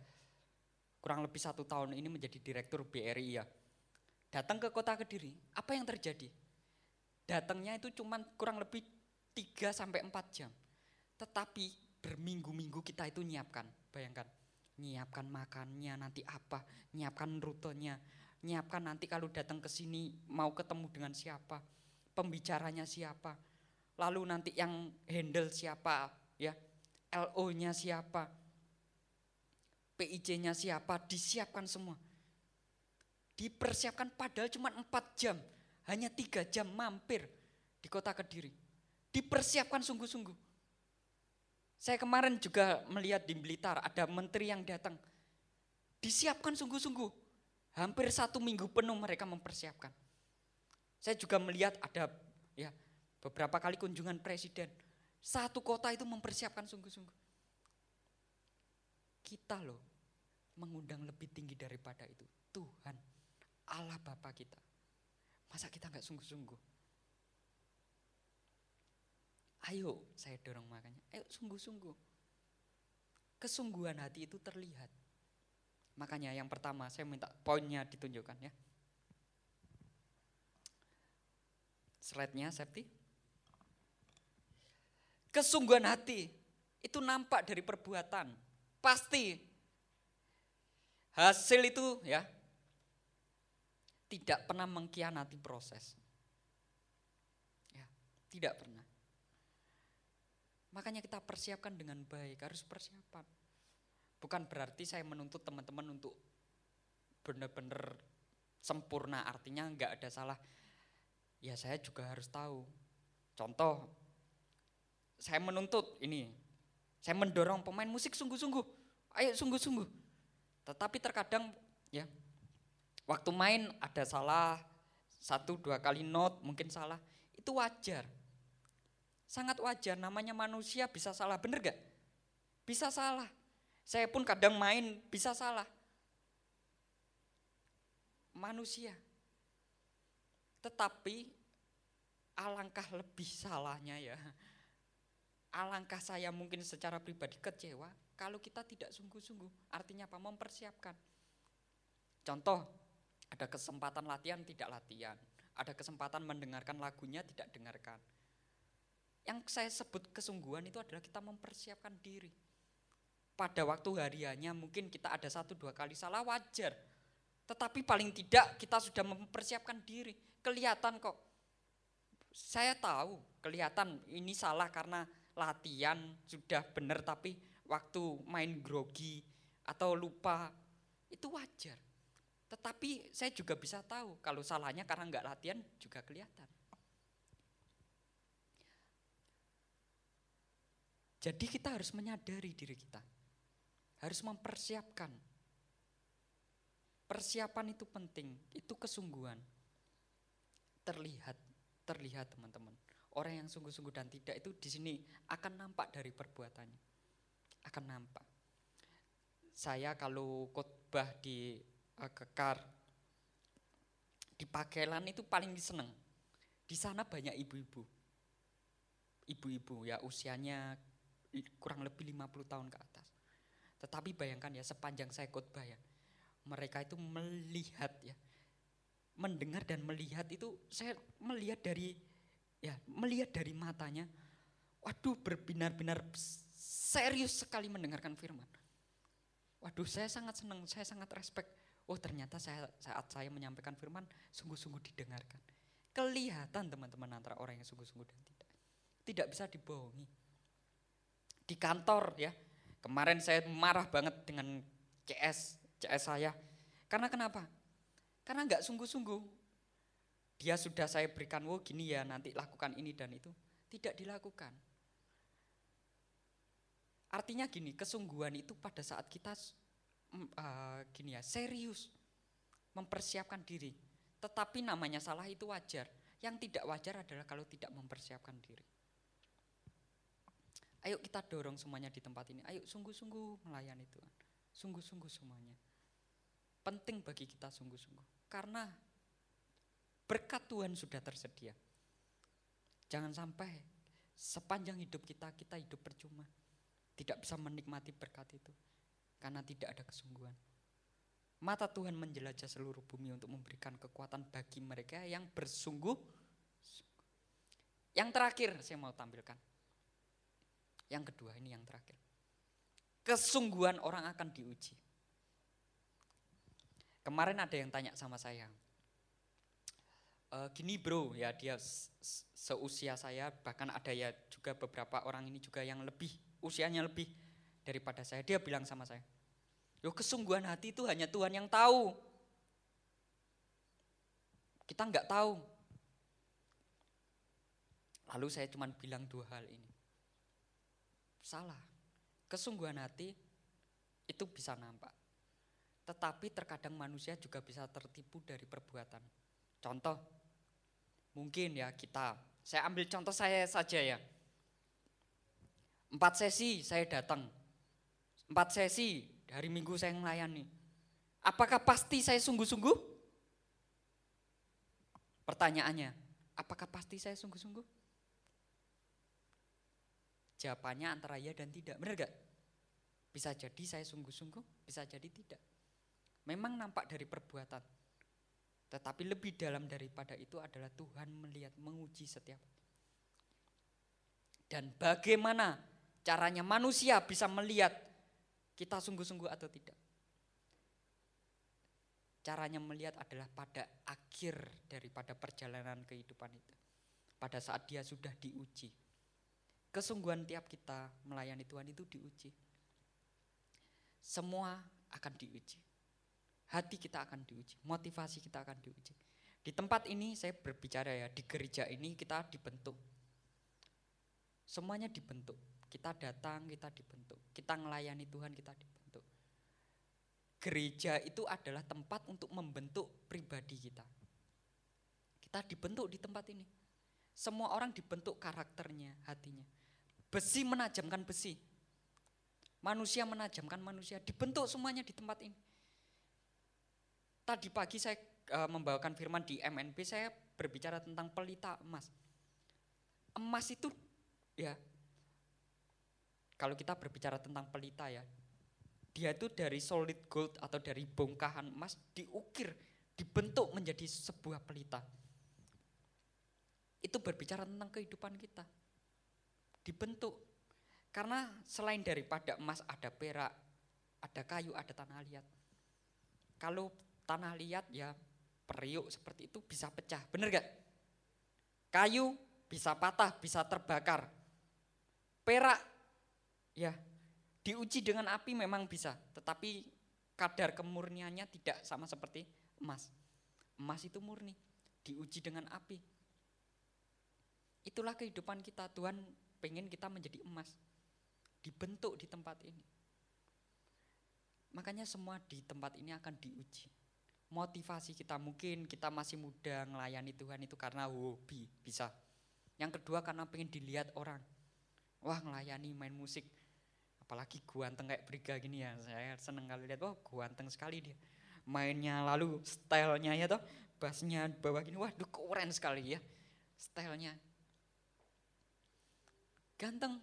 B: kurang lebih satu tahun ini menjadi direktur BRI ya. Datang ke kota Kediri, apa yang terjadi? Datangnya itu cuma kurang lebih 3 sampai 4 jam. Tetapi berminggu-minggu kita itu nyiapkan, bayangkan nyiapkan makannya nanti apa, nyiapkan rutenya, nyiapkan nanti kalau datang ke sini mau ketemu dengan siapa, pembicaranya siapa, lalu nanti yang handle siapa, ya, LO-nya siapa, PIC-nya siapa, disiapkan semua. Dipersiapkan padahal cuma 4 jam, hanya tiga jam mampir di kota Kediri. Dipersiapkan sungguh-sungguh saya kemarin juga melihat di Blitar ada menteri yang datang. Disiapkan sungguh-sungguh. Hampir satu minggu penuh mereka mempersiapkan. Saya juga melihat ada ya beberapa kali kunjungan presiden. Satu kota itu mempersiapkan sungguh-sungguh. Kita loh mengundang lebih tinggi daripada itu. Tuhan, Allah Bapa kita. Masa kita nggak sungguh-sungguh? Ayo saya dorong makanya, ayo sungguh-sungguh. Kesungguhan hati itu terlihat. Makanya yang pertama saya minta poinnya ditunjukkan ya. Slide-nya safety. Kesungguhan hati itu nampak dari perbuatan. Pasti hasil itu ya tidak pernah mengkhianati proses. Ya, tidak pernah. Makanya kita persiapkan dengan baik, harus persiapan. Bukan berarti saya menuntut teman-teman untuk benar-benar sempurna, artinya enggak ada salah. Ya saya juga harus tahu. Contoh, saya menuntut ini, saya mendorong pemain musik sungguh-sungguh, ayo sungguh-sungguh. Tetapi terkadang ya, waktu main ada salah, satu dua kali note mungkin salah, itu wajar Sangat wajar, namanya manusia bisa salah, bener gak? Bisa salah. Saya pun kadang main bisa salah. Manusia. Tetapi alangkah lebih salahnya ya. Alangkah saya mungkin secara pribadi kecewa kalau kita tidak sungguh-sungguh. Artinya apa? Mempersiapkan. Contoh, ada kesempatan latihan tidak latihan. Ada kesempatan mendengarkan lagunya tidak dengarkan Yang saya sebut kesungguhan itu adalah kita mempersiapkan diri. Pada waktu hariannya mungkin kita ada satu dua kali salah wajar. Tetapi paling tidak kita sudah mempersiapkan diri. Kelihatan kok. Saya tahu kelihatan ini salah karena latihan sudah benar tapi waktu main grogi atau lupa itu wajar. Tetapi saya juga bisa tahu kalau salahnya karena nggak latihan juga kelihatan. Jadi kita harus menyadari diri kita. Harus mempersiapkan. Persiapan itu penting, itu kesungguhan. Terlihat, terlihat teman-teman. Orang yang sungguh-sungguh dan tidak itu di sini akan nampak dari perbuatannya. Akan nampak. Saya kalau khotbah di uh, Kekar di Pakelan itu paling seneng. Di sana banyak ibu-ibu. Ibu-ibu ya usianya kurang lebih 50 tahun ke atas. Tetapi bayangkan ya sepanjang saya khotbah ya, mereka itu melihat ya, mendengar dan melihat itu saya melihat dari ya melihat dari matanya, waduh berbinar-binar serius sekali mendengarkan firman. Waduh saya sangat senang, saya sangat respect. Oh ternyata saya saat saya menyampaikan firman sungguh-sungguh didengarkan. Kelihatan teman-teman antara orang yang sungguh-sungguh dan tidak. Tidak bisa dibohongi di kantor ya. Kemarin saya marah banget dengan CS, CS saya. Karena kenapa? Karena nggak sungguh-sungguh. Dia sudah saya berikan, wo gini ya nanti lakukan ini dan itu. Tidak dilakukan. Artinya gini, kesungguhan itu pada saat kita uh, gini ya, serius mempersiapkan diri. Tetapi namanya salah itu wajar. Yang tidak wajar adalah kalau tidak mempersiapkan diri. Ayo kita dorong semuanya di tempat ini. Ayo sungguh-sungguh melayani Tuhan. Sungguh-sungguh semuanya. Penting bagi kita sungguh-sungguh. Karena berkat Tuhan sudah tersedia. Jangan sampai sepanjang hidup kita, kita hidup percuma. Tidak bisa menikmati berkat itu. Karena tidak ada kesungguhan. Mata Tuhan menjelajah seluruh bumi untuk memberikan kekuatan bagi mereka yang bersungguh. Yang terakhir saya mau tampilkan yang kedua ini yang terakhir. Kesungguhan orang akan diuji. Kemarin ada yang tanya sama saya, e, gini bro ya dia seusia saya bahkan ada ya juga beberapa orang ini juga yang lebih usianya lebih daripada saya dia bilang sama saya yo kesungguhan hati itu hanya Tuhan yang tahu kita nggak tahu lalu saya cuma bilang dua hal ini Salah. Kesungguhan hati itu bisa nampak. Tetapi terkadang manusia juga bisa tertipu dari perbuatan. Contoh, mungkin ya kita, saya ambil contoh saya saja ya. Empat sesi saya datang, empat sesi hari minggu saya melayani. Apakah pasti saya sungguh-sungguh? Pertanyaannya, apakah pasti saya sungguh-sungguh? Jawabannya antara ya dan tidak. Benar gak? Bisa jadi saya sungguh-sungguh, bisa jadi tidak. Memang nampak dari perbuatan. Tetapi lebih dalam daripada itu adalah Tuhan melihat, menguji setiap. Dan bagaimana caranya manusia bisa melihat kita sungguh-sungguh atau tidak. Caranya melihat adalah pada akhir daripada perjalanan kehidupan itu. Pada saat dia sudah diuji Kesungguhan tiap kita melayani Tuhan itu diuji. Semua akan diuji. Hati kita akan diuji, motivasi kita akan diuji. Di tempat ini saya berbicara ya, di gereja ini kita dibentuk. Semuanya dibentuk. Kita datang, kita dibentuk. Kita melayani Tuhan, kita dibentuk. Gereja itu adalah tempat untuk membentuk pribadi kita. Kita dibentuk di tempat ini. Semua orang dibentuk karakternya, hatinya. Besi menajamkan besi. Manusia menajamkan manusia. Dibentuk semuanya di tempat ini. Tadi pagi saya uh, membawakan firman di MNB, saya berbicara tentang pelita emas. Emas itu ya kalau kita berbicara tentang pelita ya, dia itu dari solid gold atau dari bongkahan emas diukir, dibentuk menjadi sebuah pelita. Itu berbicara tentang kehidupan kita. dibentuk. Karena selain daripada emas ada perak, ada kayu, ada tanah liat. Kalau tanah liat ya periuk seperti itu bisa pecah, bener gak? Kayu bisa patah, bisa terbakar. Perak ya diuji dengan api memang bisa, tetapi kadar kemurniannya tidak sama seperti emas. Emas itu murni, diuji dengan api. Itulah kehidupan kita, Tuhan pengen kita menjadi emas. Dibentuk di tempat ini. Makanya semua di tempat ini akan diuji. Motivasi kita mungkin kita masih muda melayani Tuhan itu karena hobi bisa. Yang kedua karena pengen dilihat orang. Wah melayani main musik. Apalagi guanteng kayak Briga gini ya. Saya seneng kali lihat, wah guanteng sekali dia. Mainnya lalu stylenya ya toh. Bassnya bawah gini, wah keren sekali ya. Stylenya. Ganteng.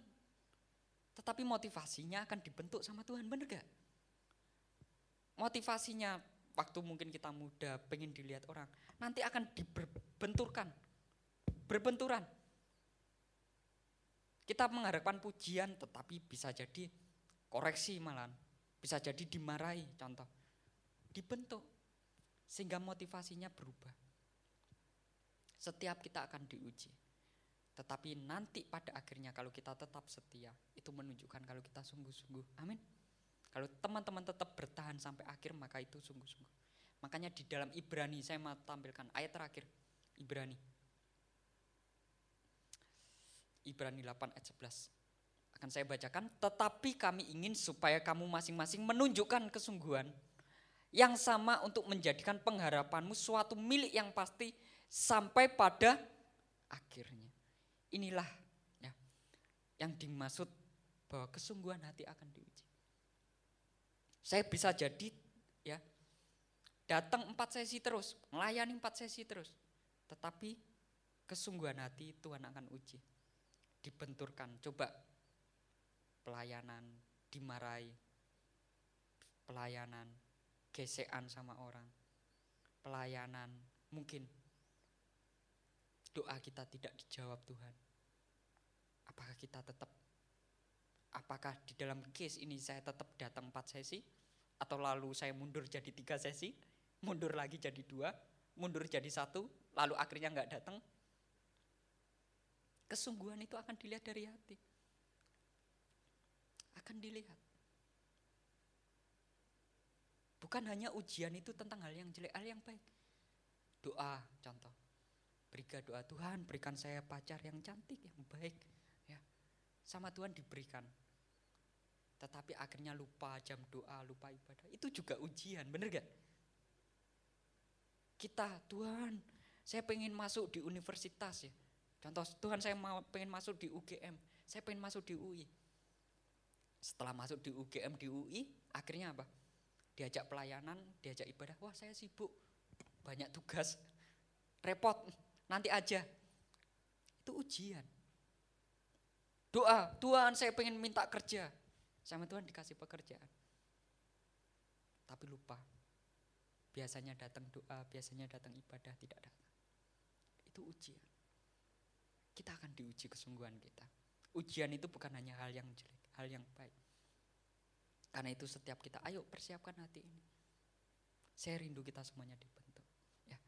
B: Tetapi motivasinya akan dibentuk sama Tuhan, bener gak? motivasinya waktu mungkin kita muda pengen dilihat orang nanti akan dibenturkan berbenturan. Kita mengharapkan pujian tetapi bisa jadi koreksi malah bisa jadi dimarahi contoh. Dibentuk sehingga motivasinya berubah. Setiap kita akan diuji. Tetapi nanti pada akhirnya kalau kita tetap setia itu menunjukkan kalau kita sungguh-sungguh. Amin kalau teman-teman tetap bertahan sampai akhir maka itu sungguh-sungguh. Makanya di dalam Ibrani saya mau tampilkan ayat terakhir Ibrani. Ibrani 8 ayat 11. Akan saya bacakan, tetapi kami ingin supaya kamu masing-masing menunjukkan kesungguhan yang sama untuk menjadikan pengharapanmu suatu milik yang pasti sampai pada akhirnya. Inilah ya, yang dimaksud bahwa kesungguhan hati akan diuji. Saya bisa jadi ya datang empat sesi terus, melayani empat sesi terus. Tetapi kesungguhan hati Tuhan akan uji. Dibenturkan, coba pelayanan, dimarahi, pelayanan, gesekan sama orang, pelayanan, mungkin doa kita tidak dijawab Tuhan. Apakah kita tetap apakah di dalam case ini saya tetap datang empat sesi atau lalu saya mundur jadi tiga sesi, mundur lagi jadi dua, mundur jadi satu, lalu akhirnya nggak datang. Kesungguhan itu akan dilihat dari hati. Akan dilihat. Bukan hanya ujian itu tentang hal yang jelek, hal yang baik. Doa contoh. Berikan doa Tuhan, berikan saya pacar yang cantik, yang baik. Ya, sama Tuhan diberikan tetapi akhirnya lupa jam doa, lupa ibadah. Itu juga ujian, bener gak? Kita, Tuhan, saya pengen masuk di universitas ya. Contoh, Tuhan saya mau pengen masuk di UGM, saya pengen masuk di UI. Setelah masuk di UGM, di UI, akhirnya apa? Diajak pelayanan, diajak ibadah, wah saya sibuk, banyak tugas, repot, nanti aja. Itu ujian. Doa, Tuhan saya pengen minta kerja, sama Tuhan dikasih pekerjaan. Tapi lupa. Biasanya datang doa, biasanya datang ibadah, tidak datang. Itu ujian. Kita akan diuji kesungguhan kita. Ujian itu bukan hanya hal yang jelek, hal yang baik. Karena itu setiap kita, ayo persiapkan hati ini. Saya rindu kita semuanya dibentuk. Ya.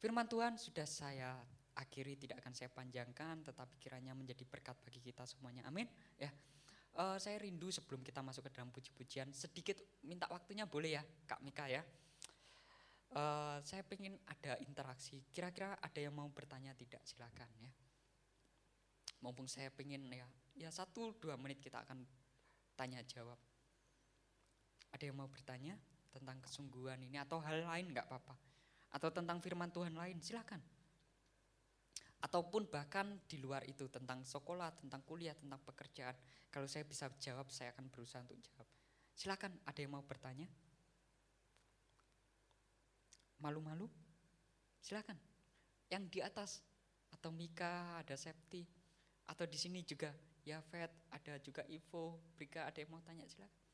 B: Firman Tuhan sudah saya akhiri, tidak akan saya panjangkan, tetapi kiranya menjadi berkat bagi kita semuanya. Amin. Ya. Uh, saya rindu sebelum kita masuk ke dalam puji-pujian, sedikit minta waktunya boleh ya Kak Mika ya. Uh, saya pengen ada interaksi, kira-kira ada yang mau bertanya tidak silakan ya. Mumpung saya pengen ya, ya satu dua menit kita akan tanya jawab. Ada yang mau bertanya tentang kesungguhan ini atau hal lain nggak apa-apa? Atau tentang firman Tuhan lain silakan ataupun bahkan di luar itu tentang sekolah, tentang kuliah, tentang pekerjaan. Kalau saya bisa jawab, saya akan berusaha untuk jawab. Silakan, ada yang mau bertanya? Malu-malu? Silakan. Yang di atas atau Mika, ada Septi, atau di sini juga Yafet, ada juga Ivo, Brika, ada yang mau tanya silakan.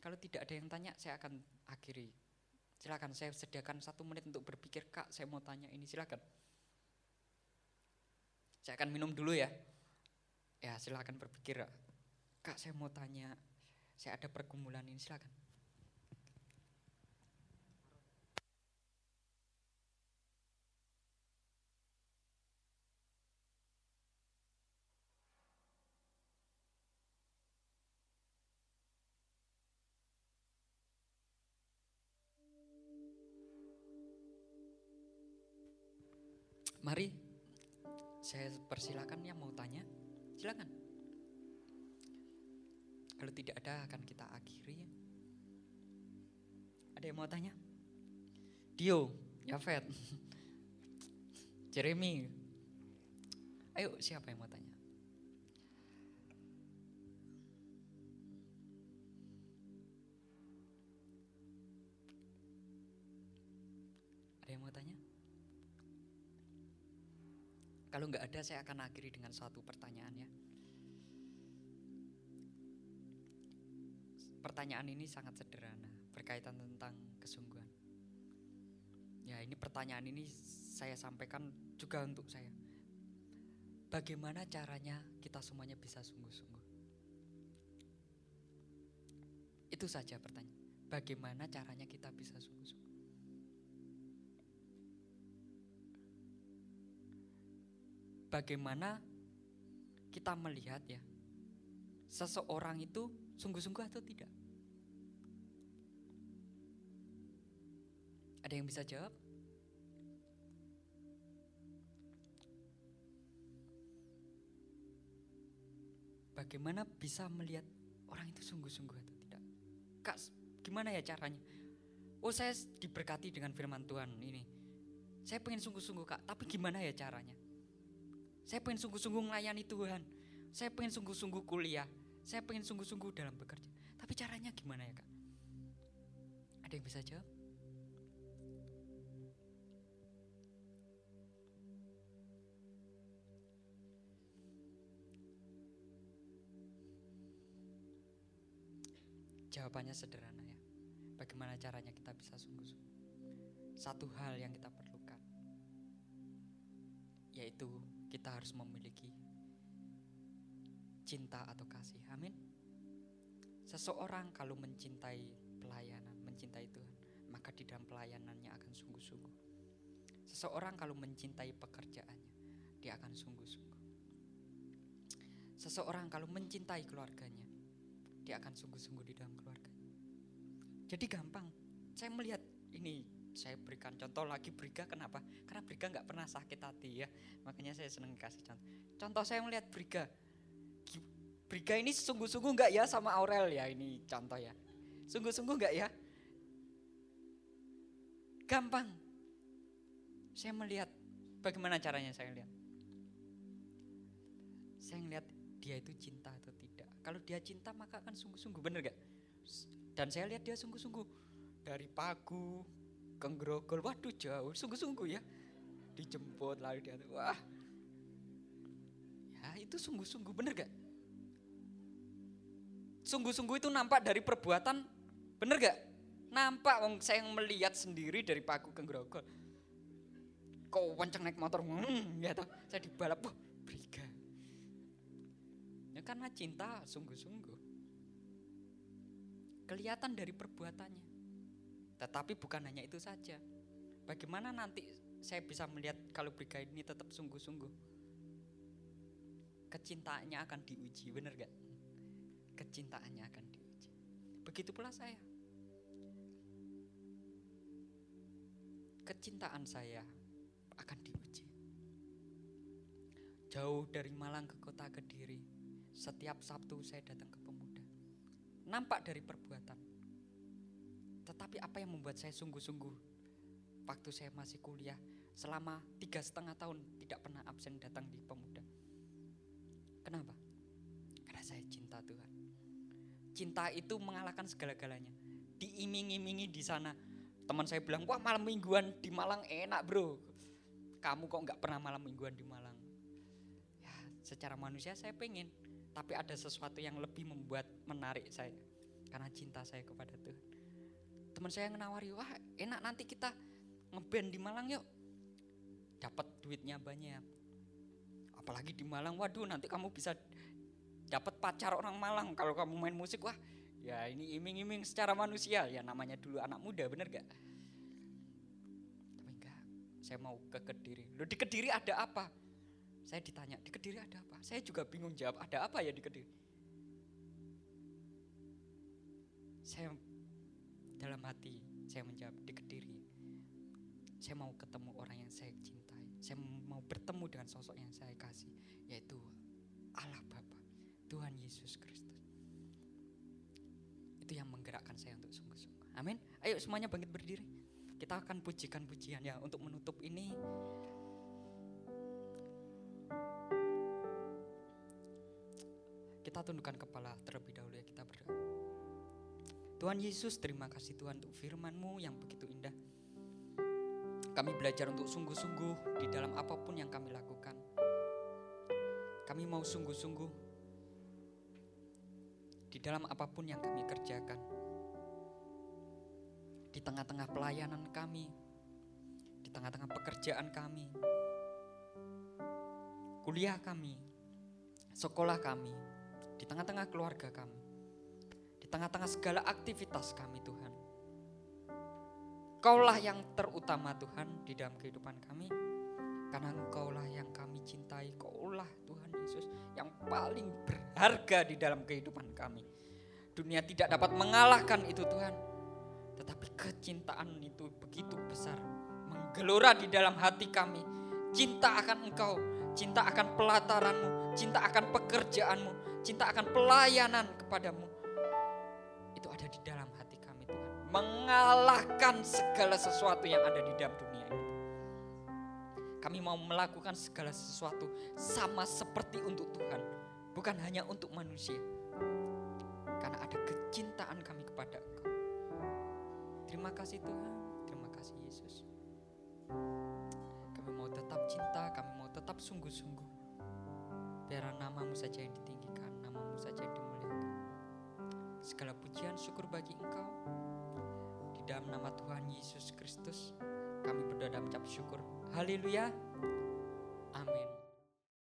B: Kalau tidak ada yang tanya, saya akan akhiri Silakan saya sediakan satu menit untuk berpikir, Kak, saya mau tanya ini, silakan. Saya akan minum dulu ya. Ya silakan berpikir. Kak saya mau tanya, saya ada pergumulan ini silakan. Persilakan yang mau tanya, silakan. Kalau tidak ada akan kita akhiri. Ada yang mau tanya? Dio, Yafet, (laughs) Jeremy. Ayo, siapa yang mau tanya? Kalau nggak ada, saya akan akhiri dengan suatu pertanyaan ya. Pertanyaan ini sangat sederhana, berkaitan tentang kesungguhan. Ya, ini pertanyaan ini saya sampaikan juga untuk saya. Bagaimana caranya kita semuanya bisa sungguh-sungguh? Itu saja pertanyaan. Bagaimana caranya kita bisa sungguh-sungguh? Bagaimana kita melihat ya seseorang itu sungguh-sungguh atau tidak? Ada yang bisa jawab? Bagaimana bisa melihat orang itu sungguh-sungguh atau tidak? Kak, gimana ya caranya? Oh saya diberkati dengan firman Tuhan ini. Saya pengen sungguh-sungguh kak, tapi gimana ya caranya? Saya pengen sungguh-sungguh melayani Tuhan. Saya pengen sungguh-sungguh kuliah. Saya pengen sungguh-sungguh dalam bekerja. Tapi caranya gimana ya kak? Ada yang bisa jawab? Jawabannya sederhana ya. Bagaimana caranya kita bisa sungguh-sungguh? Satu hal yang kita perlukan yaitu kita harus memiliki cinta atau kasih. Amin. Seseorang kalau mencintai pelayanan, mencintai Tuhan, maka di dalam pelayanannya akan sungguh-sungguh. Seseorang kalau mencintai pekerjaannya, dia akan sungguh-sungguh. Seseorang kalau mencintai keluarganya, dia akan sungguh-sungguh di dalam keluarganya. Jadi gampang. Saya melihat ini saya berikan contoh lagi Briga kenapa? Karena Briga nggak pernah sakit hati ya. Makanya saya senang kasih contoh. Contoh saya melihat Briga. Briga ini sungguh-sungguh nggak ya sama Aurel ya ini contoh ya. Sungguh-sungguh nggak ya? Gampang. Saya melihat bagaimana caranya saya lihat. Saya melihat dia itu cinta atau tidak. Kalau dia cinta maka akan sungguh-sungguh, bener gak? Dan saya lihat dia sungguh-sungguh dari Pagu ke Grogol, waduh jauh, sungguh-sungguh ya. Dijemput lalu dia, wah. Ya itu sungguh-sungguh, bener gak? Sungguh-sungguh itu nampak dari perbuatan, bener gak? Nampak, wong saya yang melihat sendiri dari Pagu ke Grogol. Kau wancang naik motor, hmm, ya toh. Saya dibalap, wah, briga. Ya karena cinta sungguh-sungguh. Kelihatan dari perbuatannya. Tetapi bukan hanya itu saja. Bagaimana nanti saya bisa melihat kalau Briga ini tetap sungguh-sungguh? Kecintaannya akan diuji, benar gak? Kecintaannya akan diuji. Begitu pula saya. Kecintaan saya akan diuji. Jauh dari Malang ke kota Kediri, setiap Sabtu saya datang ke pemuda. Nampak dari perbuatan. Tetapi apa yang membuat saya sungguh-sungguh waktu saya masih kuliah selama tiga setengah tahun tidak pernah absen datang di pemuda. Kenapa? Karena saya cinta Tuhan. Cinta itu mengalahkan segala-galanya. Diiming-imingi di sana. Teman saya bilang, wah malam mingguan di Malang enak bro. Kamu kok nggak pernah malam mingguan di Malang? Ya secara manusia saya pengen. Tapi ada sesuatu yang lebih membuat menarik saya. Karena cinta saya kepada Tuhan. Teman saya yang nawari, wah enak nanti kita ngeband di Malang yuk. Dapat duitnya banyak. Apa apalagi di Malang, waduh nanti kamu bisa dapat pacar orang Malang kalau kamu main musik wah ya ini iming-iming secara manusia ya namanya dulu anak muda bener gak? Tapi enggak, saya mau ke Kediri. Loh di Kediri ada apa? Saya ditanya di Kediri ada apa? Saya juga bingung jawab ada apa ya di Kediri? Saya dalam hati saya menjawab di Kediri. Saya mau ketemu orang yang saya cintai. Saya mau bertemu dengan sosok yang saya kasih yaitu Allah Bapa. Tuhan Yesus Kristus. Itu yang menggerakkan saya untuk sungguh-sungguh. Amin. Ayo semuanya bangkit berdiri. Kita akan pujikan pujian ya untuk menutup ini. Kita tundukkan kepala terlebih dahulu ya kita berdoa. Tuhan Yesus terima kasih Tuhan untuk firman-Mu yang begitu indah. Kami belajar untuk sungguh-sungguh di dalam apa pun yang kami lakukan. Kami mau sungguh-sungguh di dalam apa pun yang kami kerjakan. Di tengah-tengah pelayanan kami, di tengah-tengah pekerjaan kami, kuliah kami, sekolah kami, di tengah-tengah keluarga kami, tengah-tengah segala aktivitas kami Tuhan. Kaulah yang terutama Tuhan di dalam kehidupan kami. Karena engkaulah yang kami cintai, kaulah Tuhan Yesus yang paling berharga di dalam kehidupan kami. Dunia tidak dapat mengalahkan itu Tuhan. Tetapi kecintaan itu begitu besar. Menggelora di dalam hati kami. Cinta akan engkau, cinta akan pelataranmu, cinta akan pekerjaanmu, cinta akan pelayanan kepadamu. Di dalam hati kami Tuhan. Mengalahkan segala sesuatu yang ada di dalam dunia ini. Kami mau melakukan segala sesuatu sama seperti untuk Tuhan, bukan hanya untuk manusia. Karena ada kecintaan kami kepada Engkau. Terima kasih Tuhan, terima kasih Yesus. Kami mau tetap cinta, kami mau tetap sungguh-sungguh. Biar namamu saja yang ditinggikan, namamu saja yang dimuliakan. Segala pujian syukur bagi Engkau. Di dalam nama Tuhan Yesus Kristus, kami berdoa dan mengucap syukur. Haleluya. Amin.